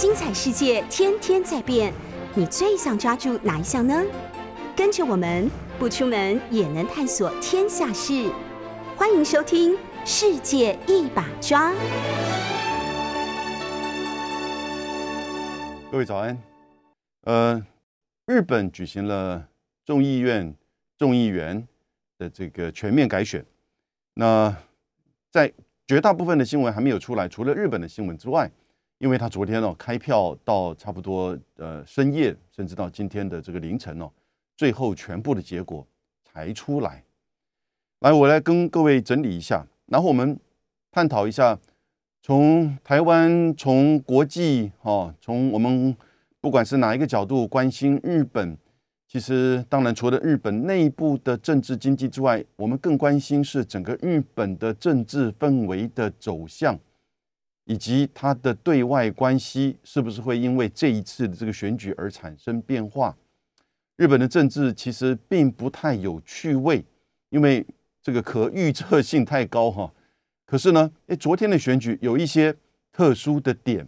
精彩世界天天在变，你最想抓住哪一项呢？跟着我们不出门也能探索天下事，欢迎收听《世界一把抓》。各位早安。呃，日本举行了众议院众议员的这个全面改选。那在绝大部分的新闻还没有出来，除了日本的新闻之外，因为他昨天哦开票到差不多呃深夜，甚至到今天的这个凌晨哦，最后全部的结果才出来。来，我来跟各位整理一下，然后我们探讨一下，从台湾、从国际哈，从我们不管是哪一个角度关心日本。其实，当然，除了日本内部的政治经济之外，我们更关心是整个日本的政治氛围的走向，以及它的对外关系是不是会因为这一次的这个选举而产生变化。日本的政治其实并不太有趣味，因为这个可预测性太高哈。可是呢，诶，昨天的选举有一些特殊的点，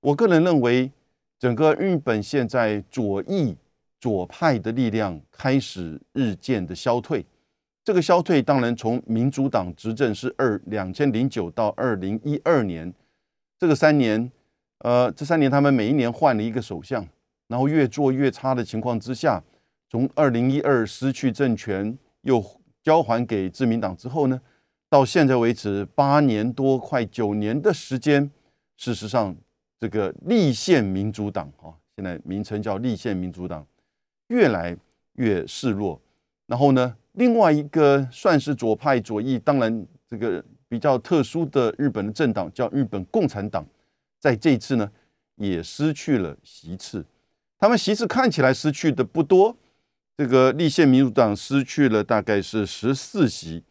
我个人认为，整个日本现在左翼。左派的力量开始日渐的消退，这个消退当然从民主党执政是二两千零九到二零一二年，这个三年，呃，这三年他们每一年换了一个首相，然后越做越差的情况之下，从二零一二失去政权又交还给自民党之后呢，到现在为止八年多快九年的时间，事实上这个立宪民主党哈，现在名称叫立宪民主党。越来越示弱，然后呢，另外一个算是左派左翼，当然这个比较特殊的日本的政党叫日本共产党，在这一次呢也失去了席次。他们席次看起来失去的不多，这个立宪民主党失去了大概是十四席，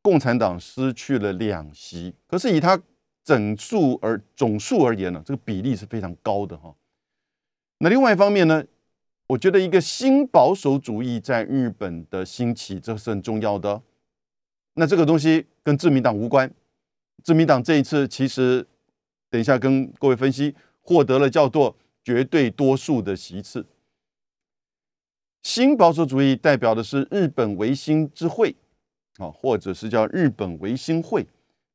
共产党失去了两席。可是以它整数而总数而言呢，这个比例是非常高的哈。那另外一方面呢？我觉得一个新保守主义在日本的兴起，这是很重要的。那这个东西跟自民党无关。自民党这一次其实，等一下跟各位分析，获得了叫做绝对多数的席次。新保守主义代表的是日本维新之会，啊，或者是叫日本维新会，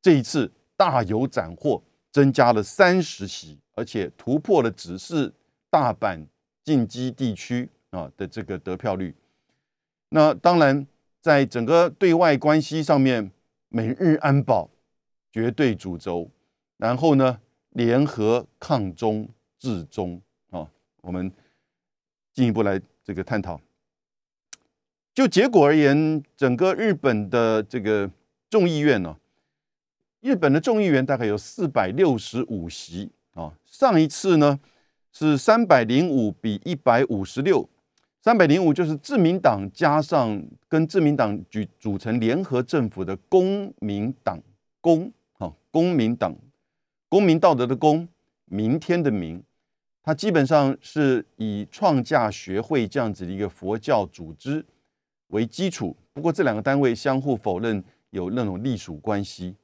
这一次大有斩获，增加了三十席，而且突破了只是大阪。进击地区啊的这个得票率，那当然在整个对外关系上面，美日安保绝对主轴，然后呢联合抗中治中啊，我们进一步来这个探讨。就结果而言，整个日本的这个众议院呢，日本的众议员大概有四百六十五席啊，上一次呢。是三百零五比一百五十六，三百零五就是自民党加上跟自民党组组成联合政府的公民党公，哈，公民党，公民道德的公，明天的明，它基本上是以创价学会这样子的一个佛教组织为基础，不过这两个单位相互否认有那种隶属关系。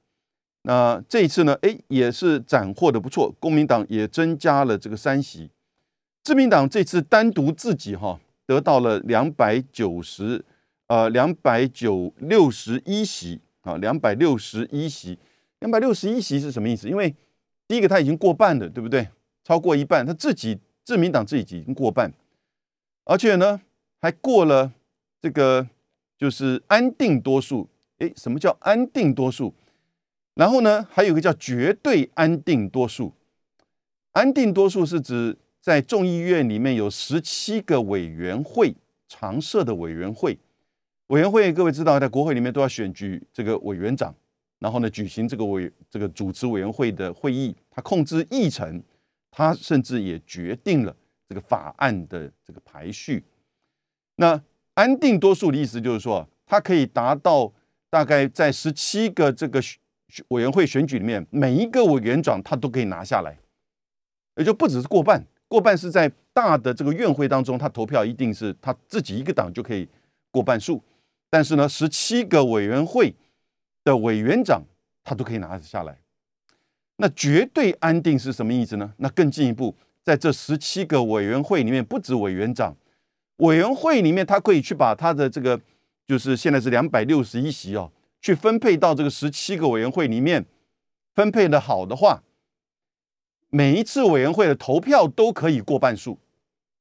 那这一次呢？哎，也是斩获的不错。公民党也增加了这个三席，自民党这次单独自己哈得到了两百九十呃两百九六十一席啊，两百六十一席，两百六十一席是什么意思？因为第一个他已经过半了，对不对？超过一半，他自己自民党自己已经过半，而且呢还过了这个就是安定多数。哎，什么叫安定多数？然后呢，还有一个叫绝对安定多数。安定多数是指在众议院里面有十七个委员会常设的委员会，委员会各位知道，在国会里面都要选举这个委员长，然后呢举行这个委这个主持委员会的会议，他控制议程，他甚至也决定了这个法案的这个排序。那安定多数的意思就是说，它可以达到大概在十七个这个。委员会选举里面，每一个委员长他都可以拿下来，也就不只是过半，过半是在大的这个院会当中，他投票一定是他自己一个党就可以过半数。但是呢，十七个委员会的委员长他都可以拿下来。那绝对安定是什么意思呢？那更进一步，在这十七个委员会里面，不止委员长，委员会里面他可以去把他的这个，就是现在是两百六十一席哦，去分配到这个十七个委员会里面，分配的好的话，每一次委员会的投票都可以过半数。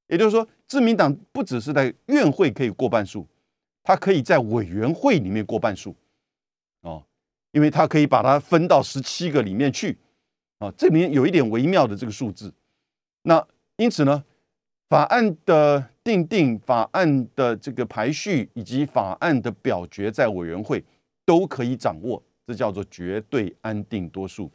也就是说，自民党不只是在院会可以过半数，他可以在委员会里面过半数，哦，因为他可以把它分到十七个里面去，啊，这里面有一点微妙的这个数字。那因此呢，法案的定定、法案的这个排序以及法案的表决，在委员会都可以掌握，这叫做绝对安定多数。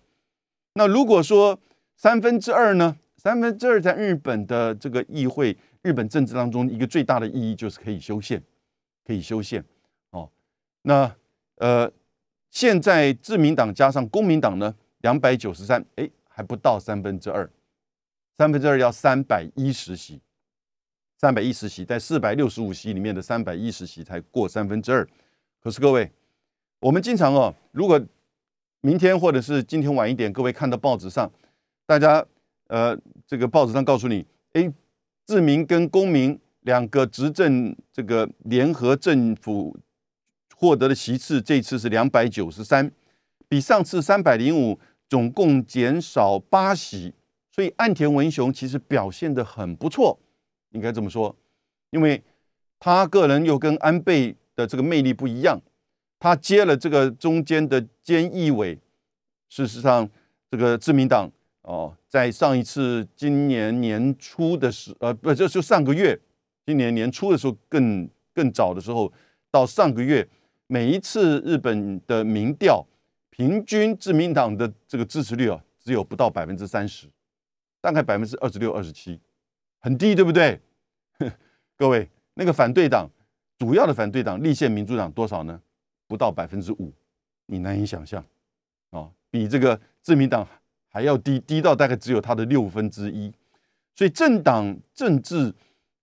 那如果说三分之二呢？三分之二在日本的这个议会、日本政治当中，一个最大的意义就是可以修宪，可以修宪。哦，那呃，现在自民党加上公民党呢，两百九十三，哎，还不到三分之二，三分之二要三百一十席，三百一十席在四百六十五席里面的三百一十席才过三分之二。可是各位，我们经常哦，如果明天或者是今天晚一点，各位看到报纸上，大家。呃，这个报纸上告诉你，哎，自民跟公民两个执政这个联合政府获得的席次，这次是两百九十三，比上次三百零五，总共减少八席，所以岸田文雄其实表现的很不错，应该这么说，因为他个人又跟安倍的这个魅力不一样，他接了这个中间的菅义伟，事实上这个自民党。哦，在上一次今年年初的时，呃，不，就就上个月，今年年初的时候，更更早的时候，到上个月，每一次日本的民调，平均自民党的这个支持率啊，只有不到百分之三十，大概百分之二十六、二十七，很低，对不对？各位，那个反对党，主要的反对党立宪民主党多少呢？不到百分之五，你难以想象，啊，比这个自民党。还要低，低到大概只有它的六分之一，所以政党政治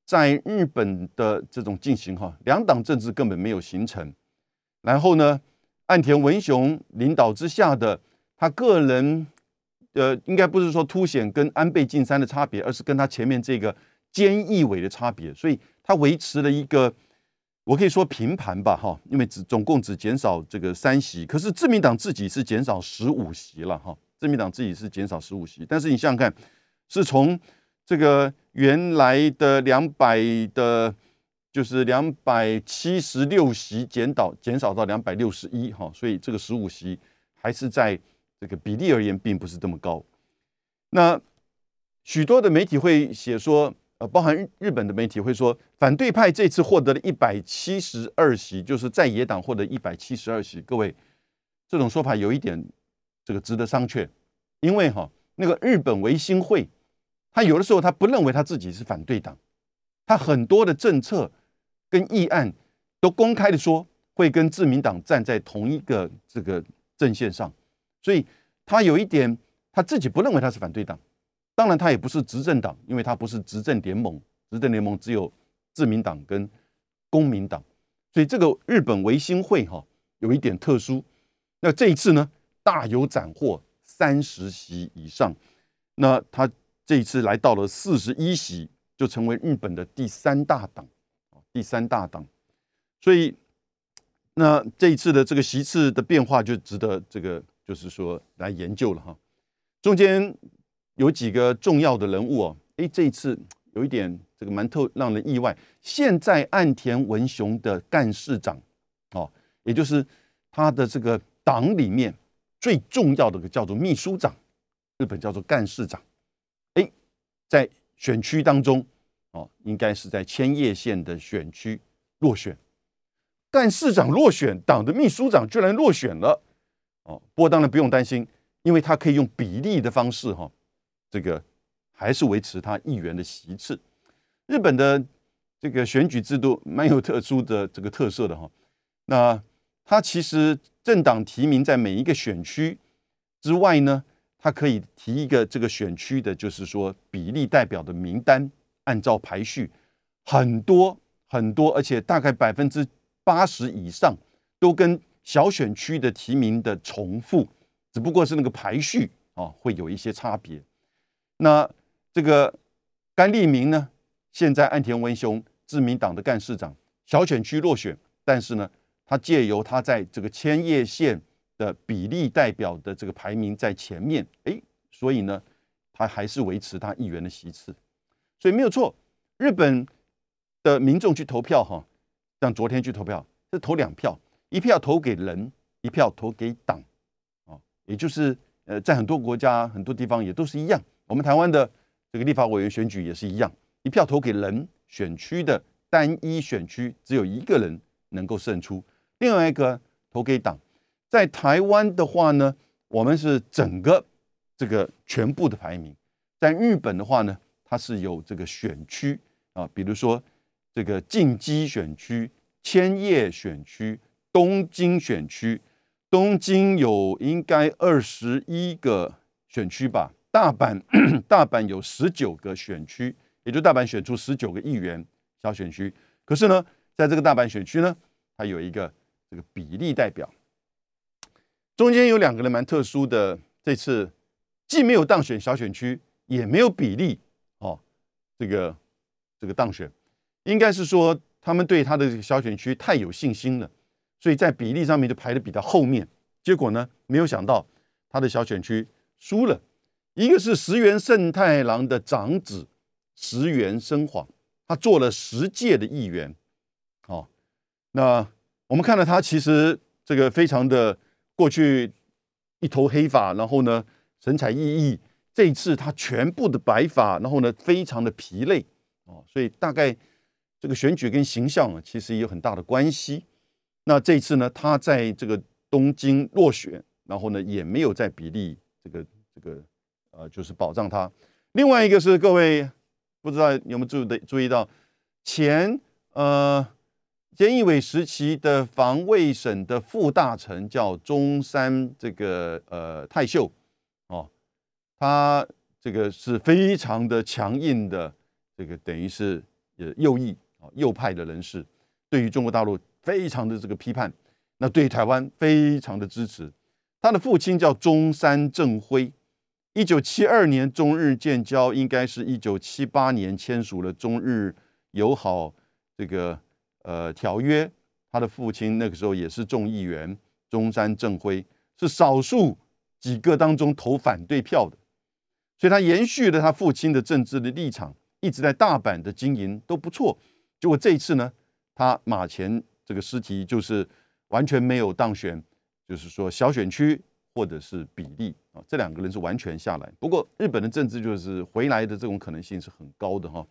在日本的这种进行哈，两党政治根本没有形成。然后呢，岸田文雄领导之下的他个人，呃，应该不是说凸显跟安倍晋三的差别，而是跟他前面这个菅义伟的差别。所以他维持了一个，我可以说平盘吧，哈，因为只总共只减少这个三席，可是自民党自己是减少十五席了，哈。自民党自己是减少十五席，但是你想想看，是从这个原来的两百的，就是两百七十六席减到减少到两百六十一哈，所以这个十五席还是在这个比例而言并不是这么高。那许多的媒体会写说，呃，包含日日本的媒体会说，反对派这次获得了一百七十二席，就是在野党获得一百七十二席。各位，这种说法有一点。这个值得商榷，因为哈那个日本维新会，他有的时候他不认为他自己是反对党，他很多的政策跟议案都公开的说会跟自民党站在同一个这个阵线上，所以他有一点他自己不认为他是反对党，当然他也不是执政党，因为他不是执政联盟，执政联盟只有自民党跟公民党，所以这个日本维新会哈有一点特殊，那这一次呢？大有斩获，三十席以上。那他这一次来到了四十一席，就成为日本的第三大党第三大党。所以，那这一次的这个席次的变化就值得这个，就是说来研究了哈。中间有几个重要的人物哦，哎，这一次有一点这个蛮特让人意外。现在岸田文雄的干事长哦，也就是他的这个党里面。最重要的个叫做秘书长，日本叫做干事长。哎，在选区当中，哦，应该是在千叶县的选区落选，干事长落选，党的秘书长居然落选了。哦，不过当然不用担心，因为他可以用比例的方式，哈，这个还是维持他议员的席次。日本的这个选举制度蛮有特殊的这个特色的哈，那他其实。政党提名在每一个选区之外呢，他可以提一个这个选区的，就是说比例代表的名单，按照排序，很多很多，而且大概百分之八十以上都跟小选区的提名的重复，只不过是那个排序哦，会有一些差别。那这个甘利明呢，现在岸田文雄，自民党的干事长，小选区落选，但是呢，他借由他在这个千叶县的比例代表的这个排名在前面，哎，所以呢，他还是维持他议员的席次，所以没有错。日本的民众去投票，哈，像昨天去投票，是投两票，一票投给人，一票投给党，啊，也就是呃，在很多国家、很多地方也都是一样。我们台湾的这个立法委员选举也是一样，一票投给人，选区的单一选区只有一个人能够胜出，另外一个投给党。在台湾的话呢，我们是整个这个全部的排名。在日本的话呢，它是有这个选区啊，比如说这个近畿选区、千叶选区、东京选区，东京有应该二十一个选区吧。大阪，大阪有十九个选区，也就大阪选出十九个议员小选区。可是呢，在这个大阪选区呢，它有一个这个比例代表，中间有两个人蛮特殊的。这次既没有当选小选区，也没有比例哦，这个这个当选，应该是说他们对他的这个小选区太有信心了，所以在比例上面就排的比较后面。结果呢，没有想到他的小选区输了。一个是石原慎太郎的长子石原生晃，他做了十届的议员，哦，那我们看到他其实这个非常的过去一头黑发，然后呢神采奕奕，这一次他全部的白发，然后呢非常的疲累，哦，所以大概这个选举跟形象啊其实也有很大的关系。那这一次呢，他在这个东京落选，然后呢也没有在比例这个这个。呃，就是保障他。另外一个是各位不知道有没有注的注意到，前呃菅义伟时期的防卫省的副大臣叫中山这个呃泰秀哦，他这个是非常的强硬的，这个等于是呃右翼啊右派的人士，对于中国大陆非常的这个批判，那对台湾非常的支持。他的父亲叫中山正辉。一九七二年中日建交，应该是一九七八年签署了中日友好这个呃条约。他的父亲那个时候也是众议员中山正辉，是少数几个当中投反对票的，所以他延续了他父亲的政治的立场，一直在大阪的经营都不错。结果这一次呢，他马前这个尸体就是完全没有当选，就是说小选区。或者是比例啊，这两个人是完全下来。不过日本的政治就是回来的这种可能性是很高的哈。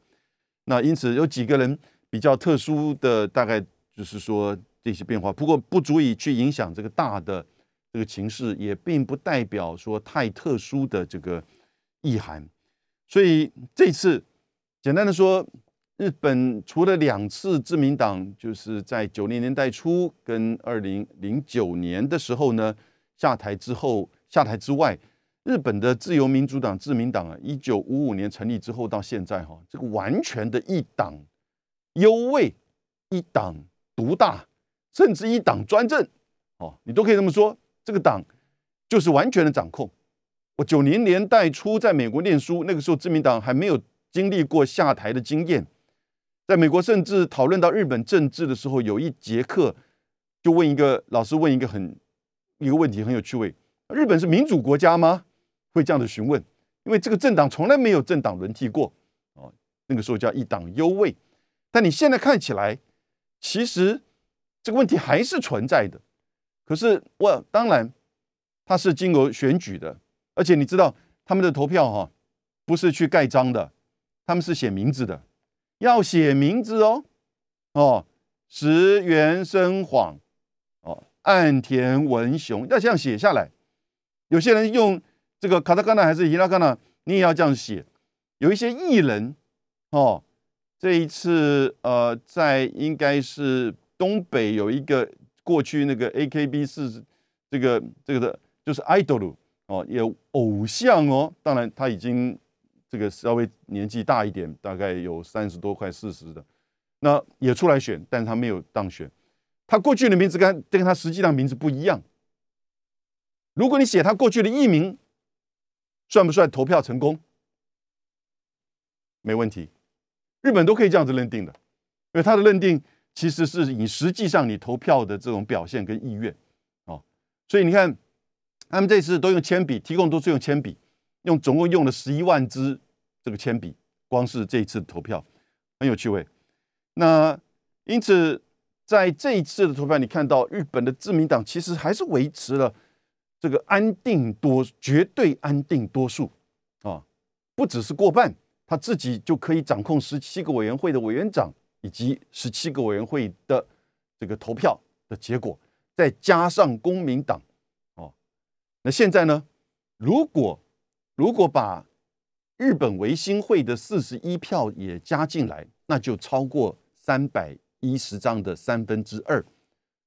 那因此有几个人比较特殊的，大概就是说这些变化，不过不足以去影响这个大的这个情势，也并不代表说太特殊的这个意涵。所以这次简单的说，日本除了两次自民党就是在九零年代初跟二零零九年的时候呢。下台之后，下台之外，日本的自由民主党、自民党啊，一九五五年成立之后到现在哈，这个完全的一党优位、一党独大，甚至一党专政，哦，你都可以这么说。这个党就是完全的掌控。我九零年代初在美国念书，那个时候自民党还没有经历过下台的经验，在美国甚至讨论到日本政治的时候，有一节课就问一个老师问一个很。一个问题很有趣味：日本是民主国家吗？会这样的询问，因为这个政党从来没有政党轮替过哦。那个时候叫一党优位，但你现在看起来，其实这个问题还是存在的。可是我当然，它是经过选举的，而且你知道他们的投票哈，不是去盖章的，他们是写名字的，要写名字哦哦，石原生晃。岸田文雄要这样写下来，有些人用这个卡塔卡纳还是伊拉卡纳，你也要这样写。有一些艺人哦，这一次呃，在应该是东北有一个过去那个 A K B 四这个这个的，就是 idol 哦，有偶像哦。当然他已经这个稍微年纪大一点，大概有三十多快四十的，那也出来选，但是他没有当选。他过去的名字跟跟他实际上名字不一样。如果你写他过去的艺名，算不算投票成功？没问题，日本都可以这样子认定的，因为他的认定其实是以实际上你投票的这种表现跟意愿哦，所以你看他们这次都用铅笔，提供都是用铅笔，用总共用了十一万支这个铅笔，光是这一次投票很有趣味。那因此在这一次的投票，你看到日本的自民党其实还是维持了这个安定多绝对安定多数啊，不只是过半。他自己就可以掌控十七个委员会的委员长以及十七个委员会的这个投票的结果，再加上公民党，哦，那现在呢？如果如果把日本维新会的四十一票也加进来，那就超过三百一十张的三分之二。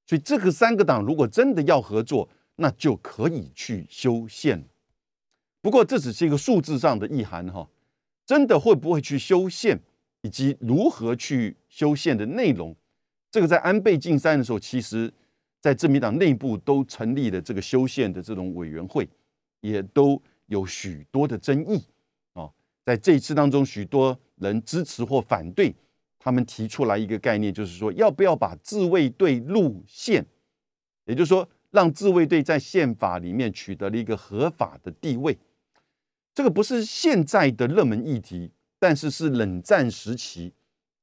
所以这个三个党如果真的要合作，那就可以去修宪。不过这只是一个数字上的意涵，哈。真的会不会去修宪，以及如何去修宪的内容，这个在安倍晋三的时候，其实，在自民党内部都成立了这个修宪的这种委员会，也都有许多的争议啊。在这一次当中，许多人支持或反对，他们提出来一个概念，就是说要不要把自卫队入宪，也就是说让自卫队在宪法里面取得了一个合法的地位。这个不是现在的热门议题，但是是冷战时期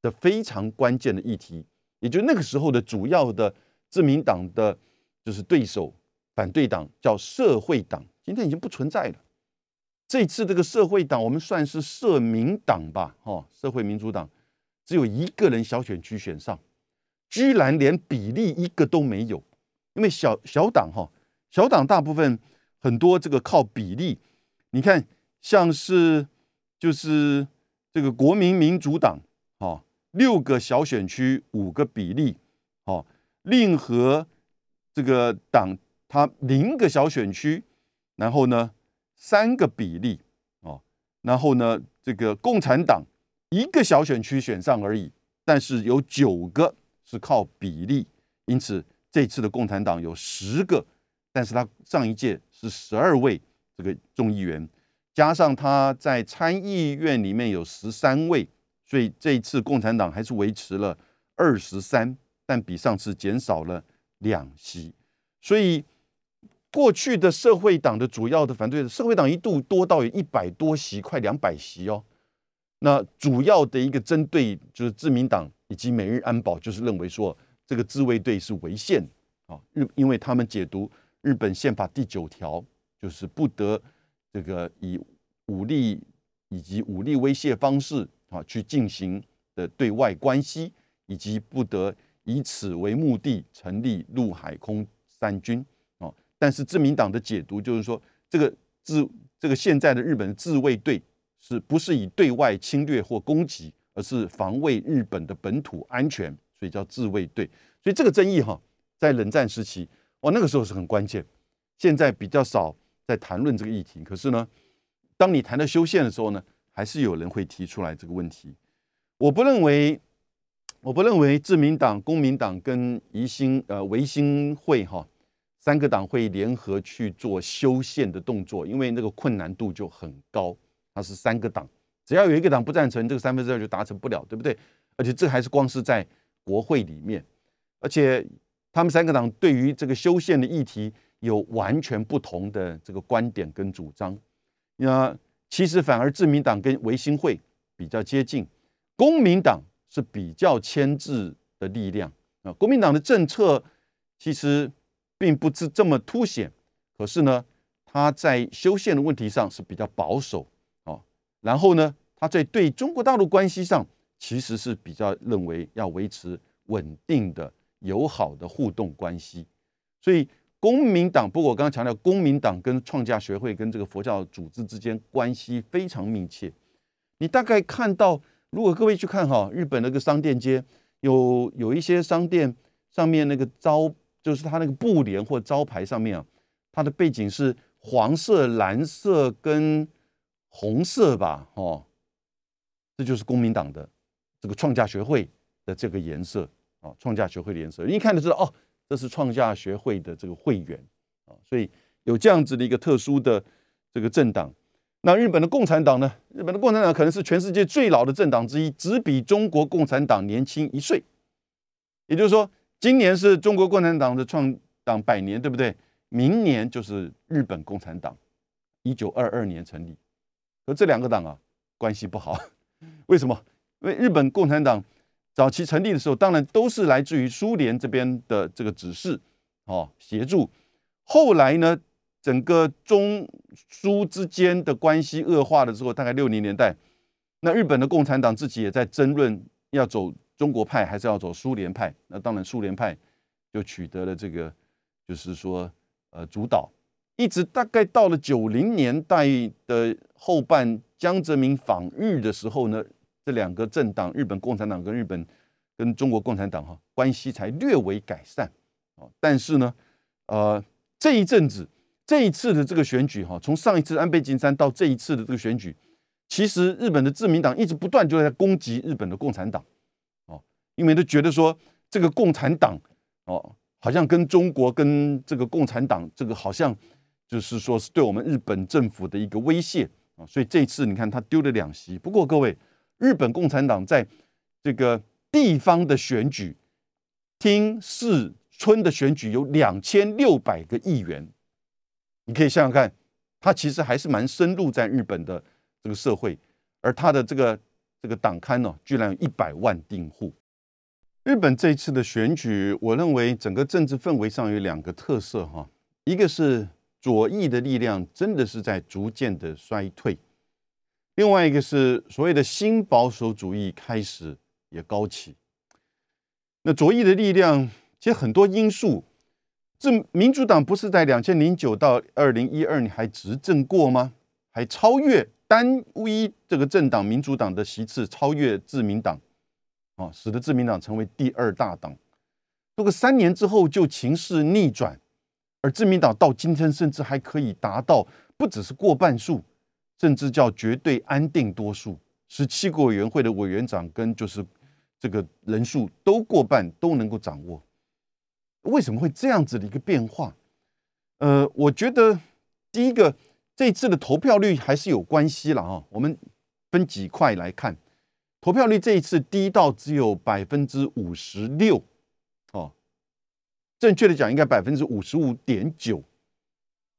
的非常关键的议题。也就那个时候的主要的自民党的，就是对手反对党叫社会党，今天已经不存在了。这次这个社会党，我们算是社民党吧，哈，社会民主党只有一个人小选区选上，居然连比例一个都没有。因为小小党哈，小党大部分很多这个靠比例，你看。像是就是这个国民民主党，哦，六个小选区五个比例，哦，令和这个党它零个小选区，然后呢三个比例，哦，然后呢这个共产党一个小选区选上而已，但是有九个是靠比例，因此这次的共产党有十个，但是他上一届是十二位这个众议员。加上他在参议院里面有十三位，所以这一次共产党还是维持了二十三，但比上次减少了两席。所以过去的社会党的主要的反对，社会党一度多到有一百多席，快两百席哦。那主要的一个针对就是自民党以及美日安保，就是认为说这个自卫队是违宪啊，日因为他们解读日本宪法第九条，就是不得。这个以武力以及武力威胁方式啊去进行的对外关系，以及不得以此为目的成立陆海空三军啊。但是自民党的解读就是说，这个自这个现在的日本自卫队是不是以对外侵略或攻击，而是防卫日本的本土安全，所以叫自卫队。所以这个争议哈，在冷战时期哦那个时候是很关键，现在比较少。在谈论这个议题，可是呢，当你谈到修宪的时候呢，还是有人会提出来这个问题。我不认为，我不认为自民党、公民党跟宜兴呃维新会哈三个党会联合去做修宪的动作，因为那个困难度就很高。它是三个党，只要有一个党不赞成，这个三分之二就达成不了，对不对？而且这还是光是在国会里面，而且他们三个党对于这个修宪的议题。有完全不同的这个观点跟主张，那其实反而自民党跟维新会比较接近，公民党是比较牵制的力量啊。国民党的政策其实并不是这么凸显，可是呢，他在修宪的问题上是比较保守。然后呢，他在对中国大陆关系上其实是比较认为要维持稳定的友好的互动关系，所以。公民党，不过我刚刚强调，公民党跟创价学会跟这个佛教组织之间关系非常密切。你大概看到，如果各位去看哈，日本那个商店街，有有一些商店上面那个招，就是它那个布帘或招牌上面啊，它的背景是黄色、蓝色跟红色吧，哦，这就是公民党的这个创价学会的这个颜色啊，创价学会的颜色，一看就知道哦。这是创价学会的这个会员啊，所以有这样子的一个特殊的这个政党。那日本的共产党呢？日本的共产党可能是全世界最老的政党之一，只比中国共产党年轻一岁。也就是说，今年是中国共产党的创党百年，对不对？明年就是日本共产党，一九二二年成立。可这两个党啊，关系不好。为什么？因为日本共产党早期成立的时候，当然都是来自于苏联这边的这个指示哦协助。后来呢，整个中苏之间的关系恶化了之后，大概六零年代，那日本的共产党自己也在争论要走中国派还是要走苏联派。那当然，苏联派就取得了这个，就是说呃主导。一直大概到了九零年代的后半，江泽民访日的时候呢，这两个政党，日本共产党跟日本跟中国共产党哈关系才略微改善啊。但是呢，呃，这一阵子这一次的这个选举哈，从上一次安倍晋三到这一次的这个选举，其实日本的自民党一直不断就在攻击日本的共产党哦，因为都觉得说这个共产党哦，好像跟中国跟这个共产党这个好像。就是说，是对我们日本政府的一个威胁啊，所以这次你看他丢了两席。不过各位，日本共产党在这个地方的选举、厅、市、村的选举有两千六百个议员，你可以想想看，他其实还是蛮深入在日本的这个社会，而他的这个这个党刊呢，居然有一百万订户。日本这一次的选举，我认为整个政治氛围上有两个特色哈，一个是。左翼的力量真的是在逐渐的衰退，另外一个是所谓的新保守主义开始也高起。那左翼的力量其实很多因素，这民主党不是在两千零九到二零一二年还执政过吗？还超越单一这个政党民主党的席次，超越自民党，啊，使得自民党成为第二大党。不过三年之后就情势逆转。而自民党到今天甚至还可以达到不只是过半数，甚至叫绝对安定多数，十七个委员会的委员长跟就是这个人数都过半都能够掌握。为什么会这样子的一个变化？呃，我觉得第一个这次的投票率还是有关系了啊。我们分几块来看，投票率这一次低到只有百分之五十六。正确的讲，应该百分之五十五点九，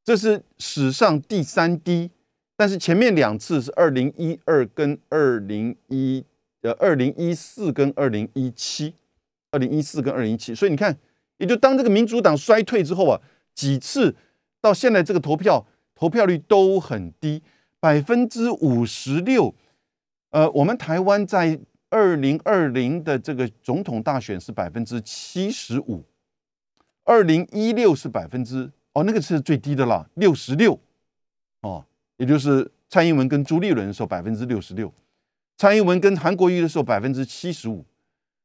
这是史上第三低。但是前面两次是二零一二跟二零一呃二零一四跟二零一七，二零一四跟二零一七。所以你看，也就当这个民主党衰退之后啊，几次到现在这个投票投票率都很低，百分之五十六。呃，我们台湾在二零二零的这个总统大选是百分之七十五。二零一六是百分之哦，那个是最低的了，六十六哦，也就是蔡英文跟朱立伦的时候百分之六十六，蔡英文跟韩国瑜的时候百分之七十五，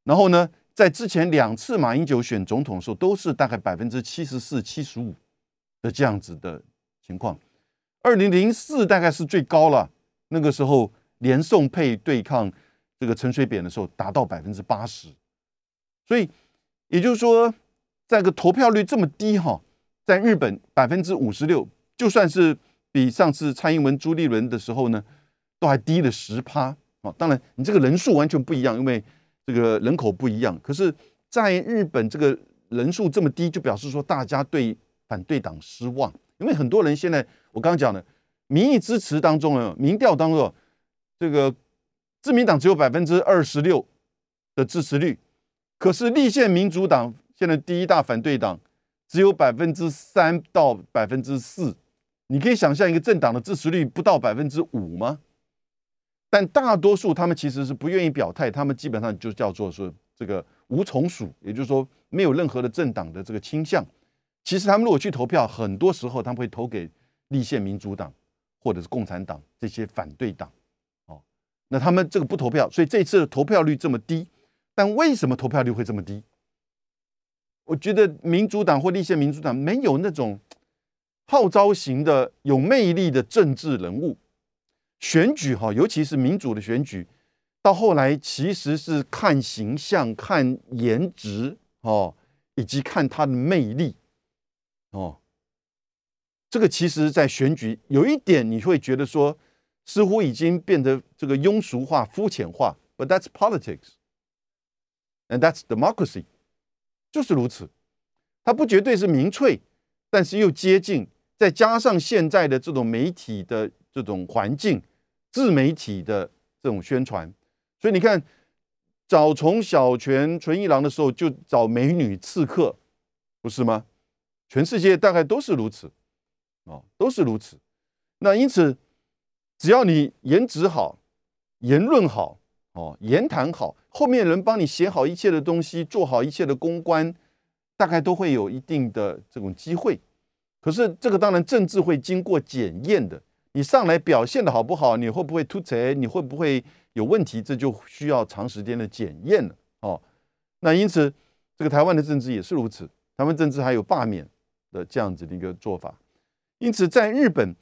然后呢，在之前两次马英九选总统的时候都是大概百分之七十四、七十五的这样子的情况。二零零四大概是最高了，那个时候连宋配对抗这个陈水扁的时候达到百分之八十，所以也就是说。在个投票率这么低哈，在日本百分之五十六，就算是比上次蔡英文、朱立伦的时候呢，都还低了十趴啊。当然，你这个人数完全不一样，因为这个人口不一样。可是，在日本这个人数这么低，就表示说大家对反对党失望，因为很多人现在我刚刚讲的民意支持当中呢，民调当中，这个自民党只有百分之二十六的支持率，可是立宪民主党。现在第一大反对党只有百分之三到百分之四，你可以想象一个政党的支持率不到百分之五吗？但大多数他们其实是不愿意表态，他们基本上就叫做说这个无从属，也就是说没有任何的政党的这个倾向。其实他们如果去投票，很多时候他们会投给立宪民主党或者是共产党这些反对党。哦，那他们这个不投票，所以这次投票率这么低。但为什么投票率会这么低？我觉得民主党或立宪民主党没有那种号召型的有魅力的政治人物选举哈，尤其是民主的选举，到后来其实是看形象、看颜值哦，以及看他的魅力哦。这个其实，在选举有一点你会觉得说，似乎已经变得这个庸俗化、肤浅化。But that's politics, and that's democracy，就是如此。它不绝对是民粹，但是又接近。再加上现在的这种媒体的这种环境，自媒体的这种宣传，所以你看，早从小泉纯一郎的时候就找美女刺客，不是吗？全世界大概都是如此，啊，都是如此。那因此，只要你颜值好，言论好，哦，言谈好，后面人帮你写好一切的东西，做好一切的公关，大概都会有一定的这种机会。可是这个当然政治会经过检验的，你上来表现的好不好，你会不会突贼，你会不会有问题，这就需要长时间的检验了哦。那因此，这个台湾的政治也是如此，台湾政治还有罢免的这样子的一个做法。因此，在日本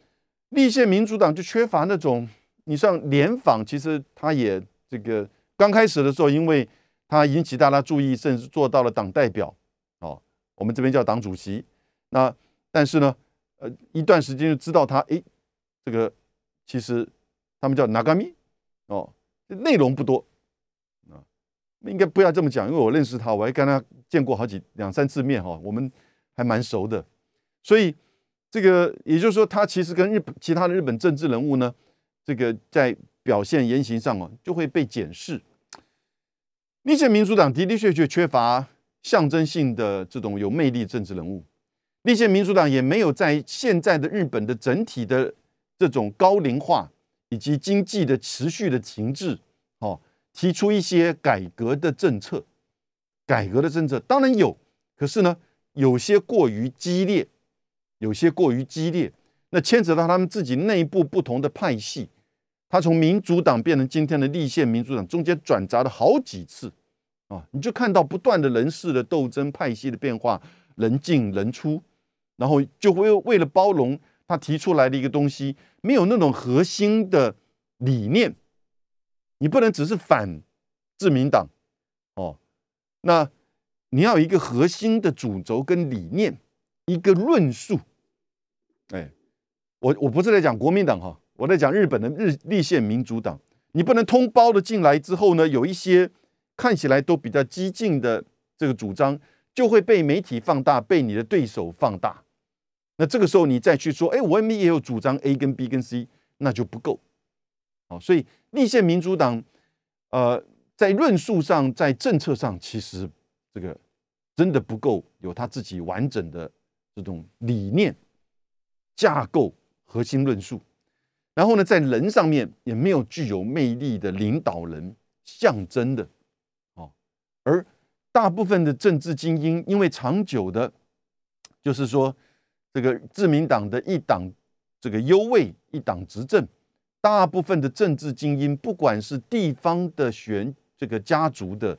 立宪民主党就缺乏那种，你像联访，其实他也这个刚开始的时候，因为他引起大家注意，甚至做到了党代表哦，我们这边叫党主席，那。但是呢，呃，一段时间就知道他，哎，这个其实他们叫拿嘎咪哦，内容不多啊，应该不要这么讲，因为我认识他，我还跟他见过好几两三次面哈，我们还蛮熟的，所以这个也就是说，他其实跟日本其他的日本政治人物呢，这个在表现言行上哦，就会被检视。立宪民主党的的确确缺乏象征性的这种有魅力政治人物。立宪民主党也没有在现在的日本的整体的这种高龄化以及经济的持续的停滞，哦，提出一些改革的政策。改革的政策当然有，可是呢，有些过于激烈，有些过于激烈，那牵扯到他们自己内部不同的派系。他从民主党变成今天的立宪民主党，中间转杂了好几次，啊，你就看到不断的人事的斗争、派系的变化，人进人出。然后就会为了包容他提出来的一个东西，没有那种核心的理念，你不能只是反自民党哦，那你要有一个核心的主轴跟理念，一个论述。哎，我我不是在讲国民党哈，我在讲日本的日立宪民主党，你不能通包的进来之后呢，有一些看起来都比较激进的这个主张，就会被媒体放大，被你的对手放大。那这个时候你再去说，哎，我们也有主张 A 跟 B 跟 C，那就不够。好，所以立宪民主党，呃，在论述上，在政策上，其实这个真的不够有他自己完整的这种理念架构、核心论述。然后呢，在人上面也没有具有魅力的领导人象征的。哦，而大部分的政治精英，因为长久的，就是说。这个自民党的一党这个优位，一党执政，大部分的政治精英，不管是地方的选这个家族的，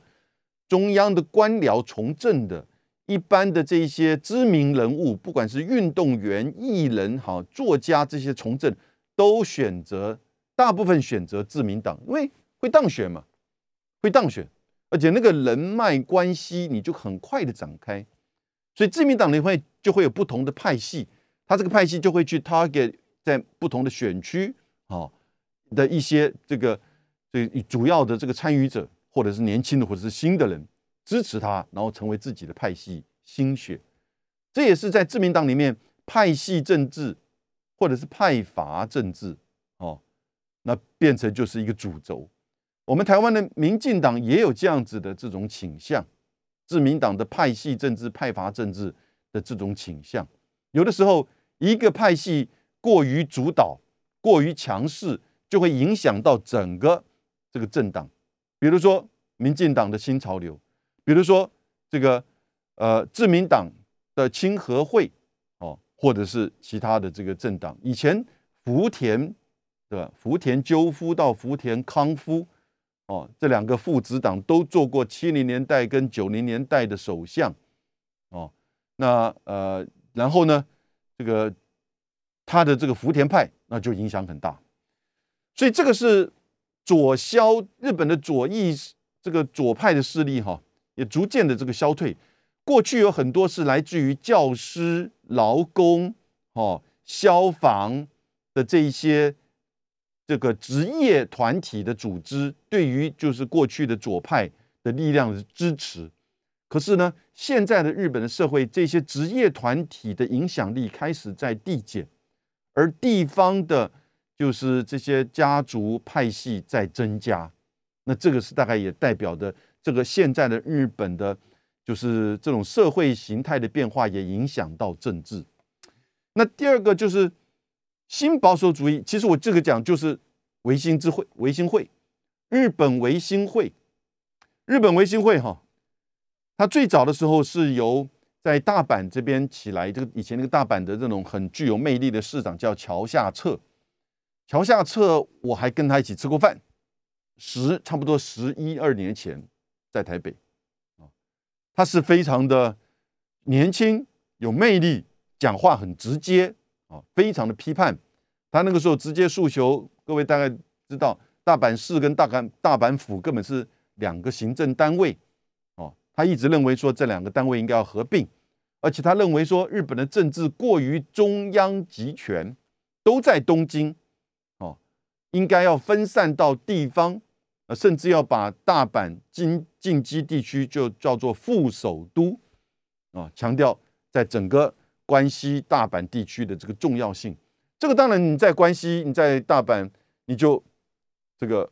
中央的官僚从政的，一般的这一些知名人物，不管是运动员、艺人、好作家这些从政，都选择大部分选择自民党，因为会当选嘛，会当选，而且那个人脉关系你就很快的展开。所以自民党里会就会有不同的派系，他这个派系就会去 target 在不同的选区啊的一些这个这主要的这个参与者，或者是年轻的或者是新的人支持他，然后成为自己的派系心血。这也是在自民党里面派系政治或者是派阀政治哦，那变成就是一个主轴。我们台湾的民进党也有这样子的这种倾向。自民党的派系政治、派阀政治的这种倾向，有的时候一个派系过于主导、过于强势，就会影响到整个这个政党。比如说民进党的新潮流，比如说这个呃自民党的清和会，或者是其他的这个政党。以前福田对吧？福田赳夫到福田康夫。哦，这两个父子党都做过七零年代跟九零年代的首相，哦，那呃，然后呢，这个他的这个福田派那就影响很大，所以这个是左消日本的左翼这个左派的势力哈，也逐渐的这个消退。过去有很多是来自于教师、劳工、哦消防的这一些这个职业团体的组织对于就是过去的左派的力量的支持，可是呢，现在的日本的社会，这些职业团体的影响力开始在递减，而地方的，就是这些家族派系在增加，那这个是大概也代表的这个现在的日本的，就是这种社会形态的变化也影响到政治。那第二个就是。新保守主义，其实我这个讲就是维新之会，维新会，日本维新会，日本维新会哈，它最早的时候是由在大阪这边起来，这个以前那个大阪的这种很具有魅力的市长叫桥下彻，桥下彻我还跟他一起吃过饭，十差不多十一二年前在台北，他是非常的年轻有魅力，讲话很直接。啊，非常的批判，他那个时候直接诉求，各位大概知道，大阪市跟大阪大阪府根本是两个行政单位，哦，他一直认为说这两个单位应该要合并，而且他认为说日本的政治过于中央集权，都在东京，哦，应该要分散到地方，呃，甚至要把大阪近近畿地区就叫做副首都，啊，强调在整个。关西大阪地区的这个重要性，这个当然你在关西，你在大阪，你就这个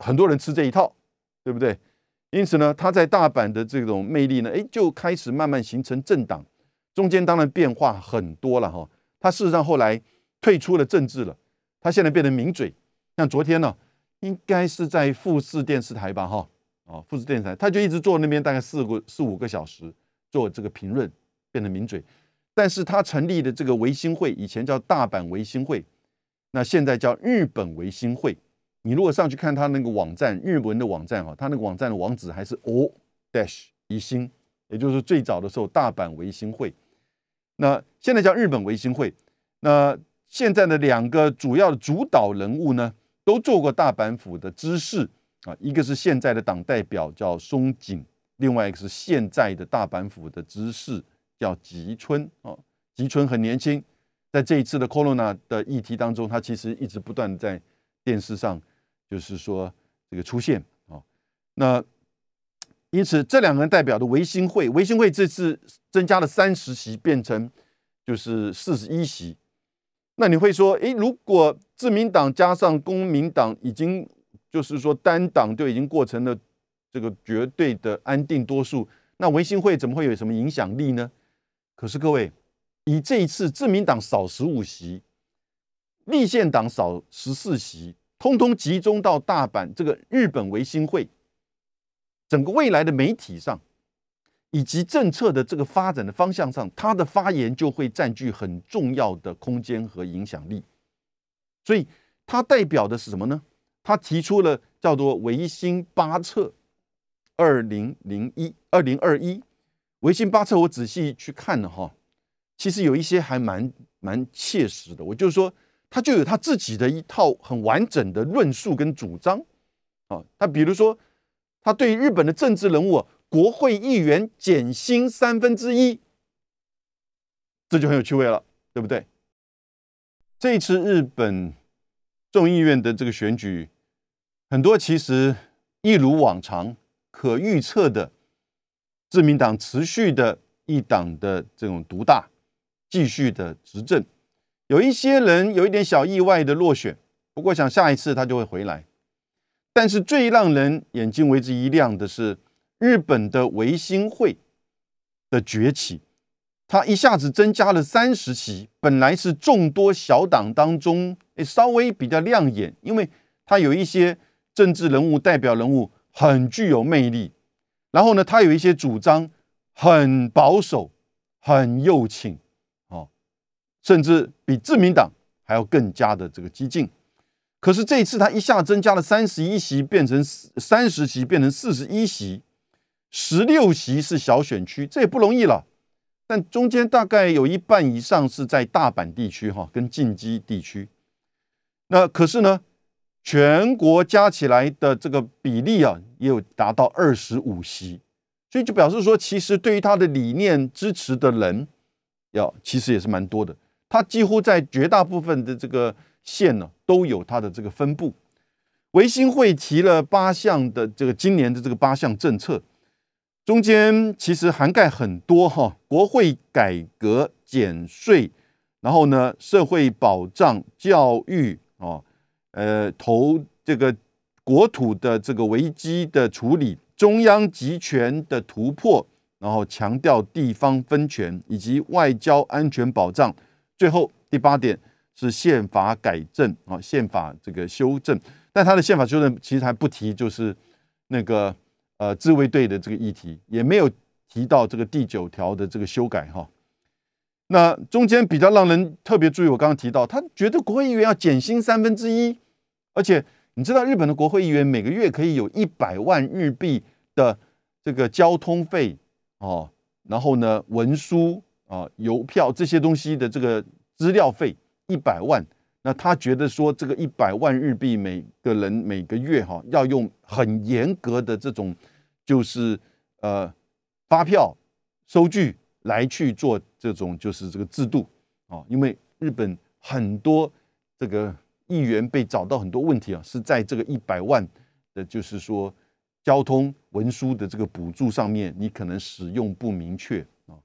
很多人吃这一套，对不对？因此呢，他在大阪的这种魅力呢，哎，就开始慢慢形成政党，中间当然变化很多了哈。他事实上后来退出了政治了，他现在变成名嘴。像昨天呢，应该是在富士电视台吧，哈，啊，富士电视台，他就一直坐那边大概四个四五个小时做这个评论，变成名嘴。但是他成立的这个维新会，以前叫大阪维新会，那现在叫日本维新会。你如果上去看他那个网站，日文的网站哈，他那个网站的网址还是 o dash 一新，也就是最早的时候大阪维新会。那现在叫日本维新会。那现在的两个主要的主导人物呢，都做过大阪府的知事啊，一个是现在的党代表叫松井，另外一个是现在的大阪府的知事。叫吉村哦，吉村很年轻，在这一次的 corona 的议题当中，他其实一直不断在电视上，就是说这个出现哦。那因此这两个人代表的维新会，维新会这次增加了三十席，变成就是四十一席。那你会说，诶，如果自民党加上公民党已经就是说单党就已经过成了这个绝对的安定多数，那维新会怎么会有什么影响力呢？可是各位，以这一次自民党少十五席，立宪党少十四席，通通集中到大阪这个日本维新会，整个未来的媒体上，以及政策的这个发展的方向上，他的发言就会占据很重要的空间和影响力。所以，他代表的是什么呢？他提出了叫做维新八策，二零零一二零二一。维新八策，我仔细去看了哈，其实有一些还蛮蛮切实的。我就是说，他就有他自己的一套很完整的论述跟主张啊。他比如说，他对日本的政治人物，国会议员减薪三分之一，这就很有趣味了，对不对？这一次日本众议院的这个选举，很多其实一如往常可预测的。自民党持续的一党的这种独大，继续的执政，有一些人有一点小意外的落选，不过想下一次他就会回来。但是最让人眼睛为之一亮的是日本的维新会的崛起，它一下子增加了三十席，本来是众多小党当中诶稍微比较亮眼，因为它有一些政治人物代表人物很具有魅力。然后呢，他有一些主张很保守、很右倾，哦，甚至比自民党还要更加的这个激进。可是这一次，他一下增加了三十一席，变成三十席，变成四十一席，十六席是小选区，这也不容易了。但中间大概有一半以上是在大阪地区，哈，跟近畿地区。那可是呢？全国加起来的这个比例啊，也有达到二十五席，所以就表示说，其实对于他的理念支持的人，要其实也是蛮多的。他几乎在绝大部分的这个县呢都有它的这个分布。维新会提了八项的这个今年的这个八项政策，中间其实涵盖很多哈，国会改革、减税，然后呢社会保障、教育哦，呃投这个国土的这个危机的处理，中央集权的突破，然后强调地方分权以及外交安全保障。最后第八点是宪法改正啊，宪法这个修正。但他的宪法修正其实还不提，就是那个呃自卫队的这个议题，也没有提到这个第九条的这个修改哈。那中间比较让人特别注意，我刚刚提到，他觉得国会议员要减薪三分之一，而且你知道日本的国会议员每个月可以有一百万日币的这个交通费哦，然后呢文书啊邮票这些东西的这个资料费一百万。那他觉得说，这个一百万日币每个人每个月哈，要用很严格的这种，就是呃发票收据来去做这种就是这个制度啊，因为日本很多这个议员被找到很多问题啊，是在这个一百万的，就是说交通文书的这个补助上面，你可能使用不明确啊，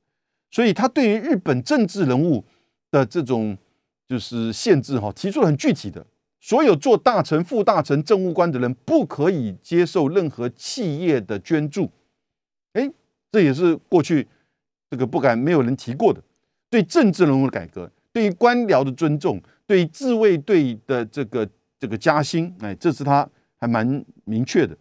所以他对于日本政治人物的这种。就是限制哈，提出了很具体的，所有做大臣、副大臣、政务官的人不可以接受任何企业的捐助。哎，这也是过去这个不敢没有人提过的。对政治人物的改革，对于官僚的尊重，对自卫队的这个这个加薪，哎，这是他还蛮明确的。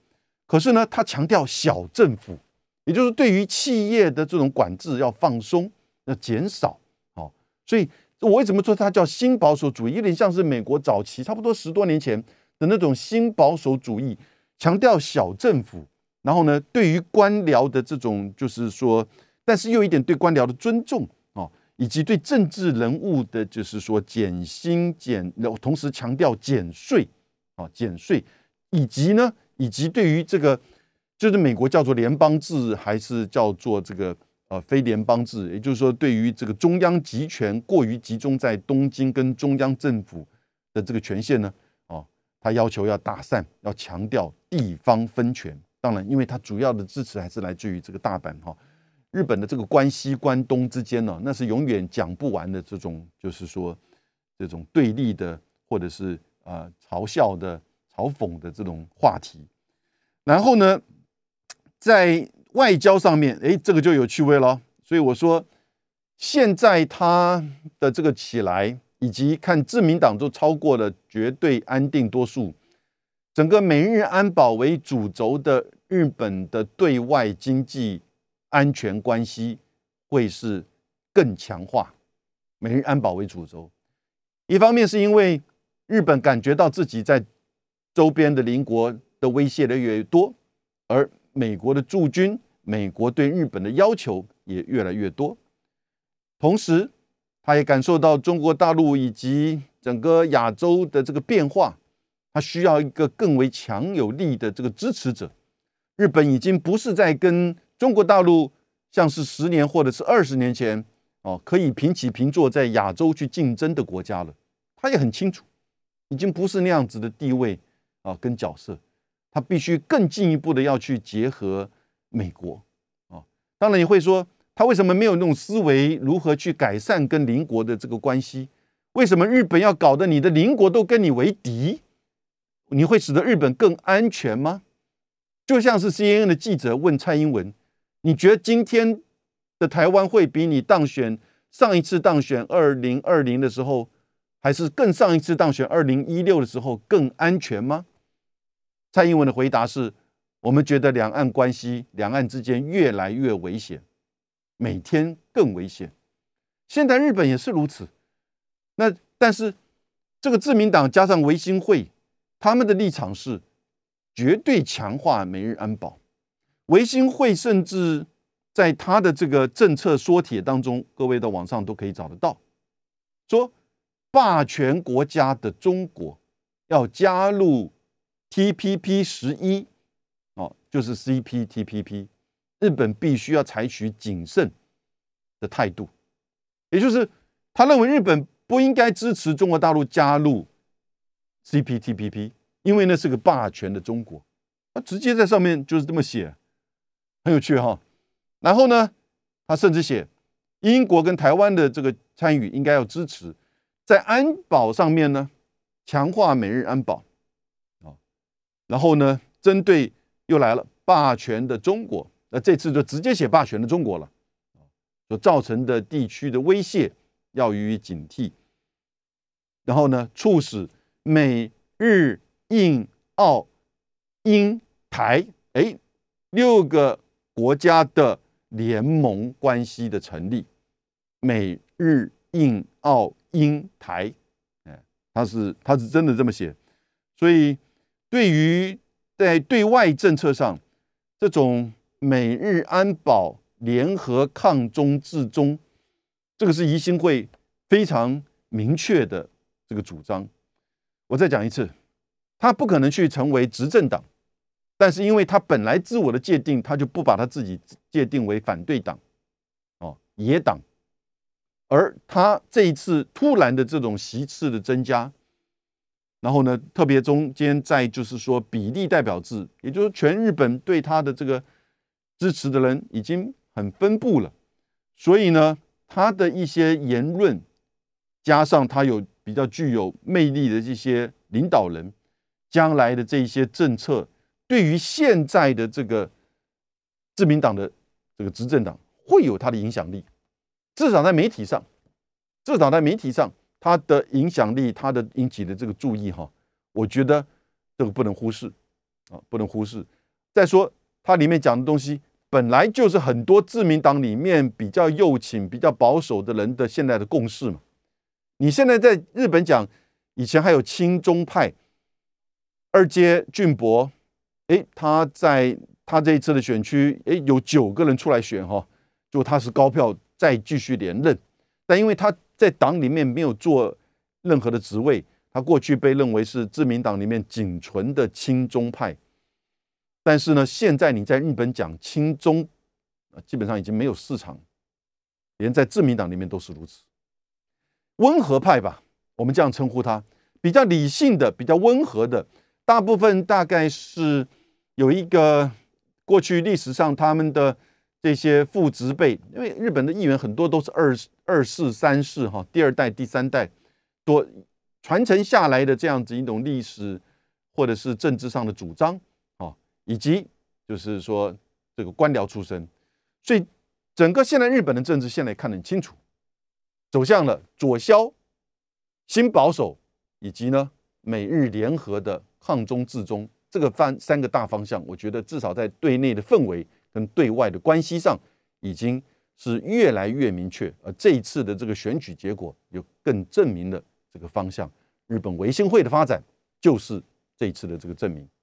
可是呢，他强调小政府，也就是对于企业的这种管制要放松，要减少。好，所以。我为什么说它叫新保守主义？有点像是美国早期差不多十多年前的那种新保守主义，强调小政府，然后呢，对于官僚的这种就是说，但是又一点对官僚的尊重啊，以及对政治人物的，就是说减薪减，同时强调减税啊，减税，以及呢，以及对于这个，就是美国叫做联邦制还是叫做这个。呃，非联邦制，也就是说，对于这个中央集权过于集中在东京跟中央政府的这个权限呢，哦，他要求要打散，要强调地方分权。当然，因为他主要的支持还是来自于这个大阪哈，日本的这个关西关东之间呢，那是永远讲不完的这种，就是说这种对立的或者是呃嘲笑的、嘲讽的这种话题。然后呢，在外交上面，哎，这个就有趣味了。所以我说，现在他的这个起来，以及看自民党都超过了绝对安定多数，整个美日安保为主轴的日本的对外经济安全关系会是更强化。美日安保为主轴，一方面是因为日本感觉到自己在周边的邻国的威胁的越来越多，而美国的驻军，美国对日本的要求也越来越多，同时，他也感受到中国大陆以及整个亚洲的这个变化，他需要一个更为强有力的这个支持者。日本已经不是在跟中国大陆像是十年或者是二十年前哦可以平起平坐在亚洲去竞争的国家了。他也很清楚，已经不是那样子的地位啊跟角色。他必须更进一步的要去结合美国啊，当然你会说他为什么没有那种思维，如何去改善跟邻国的这个关系？为什么日本要搞得你的邻国都跟你为敌？你会使得日本更安全吗？就像是 CNN 的记者问蔡英文：“你觉得今天的台湾会比你当选上一次当选二零二零的时候，还是更上一次当选二零一六的时候更安全吗？”蔡英文的回答是：“我们觉得两岸关系、两岸之间越来越危险，每天更危险。现在日本也是如此。那但是这个自民党加上维新会，他们的立场是绝对强化美日安保。维新会甚至在他的这个政策说帖当中，各位到网上都可以找得到，说霸权国家的中国要加入。” T P P 十一，哦，就是 C P T P P，日本必须要采取谨慎的态度，也就是他认为日本不应该支持中国大陆加入 CPTPP，因为那是个霸权的中国，他直接在上面就是这么写，很有趣哈。然后呢，他甚至写英国跟台湾的这个参与应该要支持，在安保上面呢，强化美日安保。然后呢，针对又来了霸权的中国，那这次就直接写霸权的中国了，所造成的地区的威胁要予以警惕。然后呢，促使美日印澳英台哎六个国家的联盟关系的成立，美日印澳英台，哎，他是他是真的这么写，所以对于在对外政策上，这种美日安保联合抗中治中，这个是宜兴会非常明确的。这个主张，我再讲一次，他不可能去成为执政党，但是因为他本来自我的界定，他就不把他自己界定为反对党，哦，野党，而他这一次突然的这种席次的增加，然后呢，特别中间在就是说比例代表制，也就是全日本对他的这个支持的人已经很分布了，所以呢，他的一些言论加上他有。比较具有魅力的这些领导人，将来的这一些政策，对于现在的这个自民党的这个执政党会有它的影响力，至少在媒体上，至少在媒体上，它的影响力，它的引起的这个注意哈，我觉得这个不能忽视啊，不能忽视。再说，它里面讲的东西本来就是很多自民党里面比较右倾、比较保守的人的现在的共识嘛。你现在在日本讲，以前还有亲中派二阶俊博，哎，他在他这一次的选区，哎，有九个人出来选哈，就他是高票再继续连任，但因为他在党里面没有做任何的职位，他过去被认为是自民党里面仅存的亲中派，但是呢，现在你在日本讲亲中，基本上已经没有市场，连在自民党里面都是如此。温和派吧，我们这样称呼他，比较理性的，比较温和的，大部分大概是有一个过去历史上他们的这些父执辈，因为日本的议员很多都是二二世、三世哈，第二代、第三代多传承下来的这样子一种历史或者是政治上的主张啊，以及就是说这个官僚出身，所以整个现在日本的政治现在看得很清楚。走向了左消、新保守以及呢美日联合的抗中治中这个方三个大方向，我觉得至少在对内的氛围跟对外的关系上，已经是越来越明确。而这一次的这个选举结果，又更证明了这个方向。日本维新会的发展就是这一次的这个证明。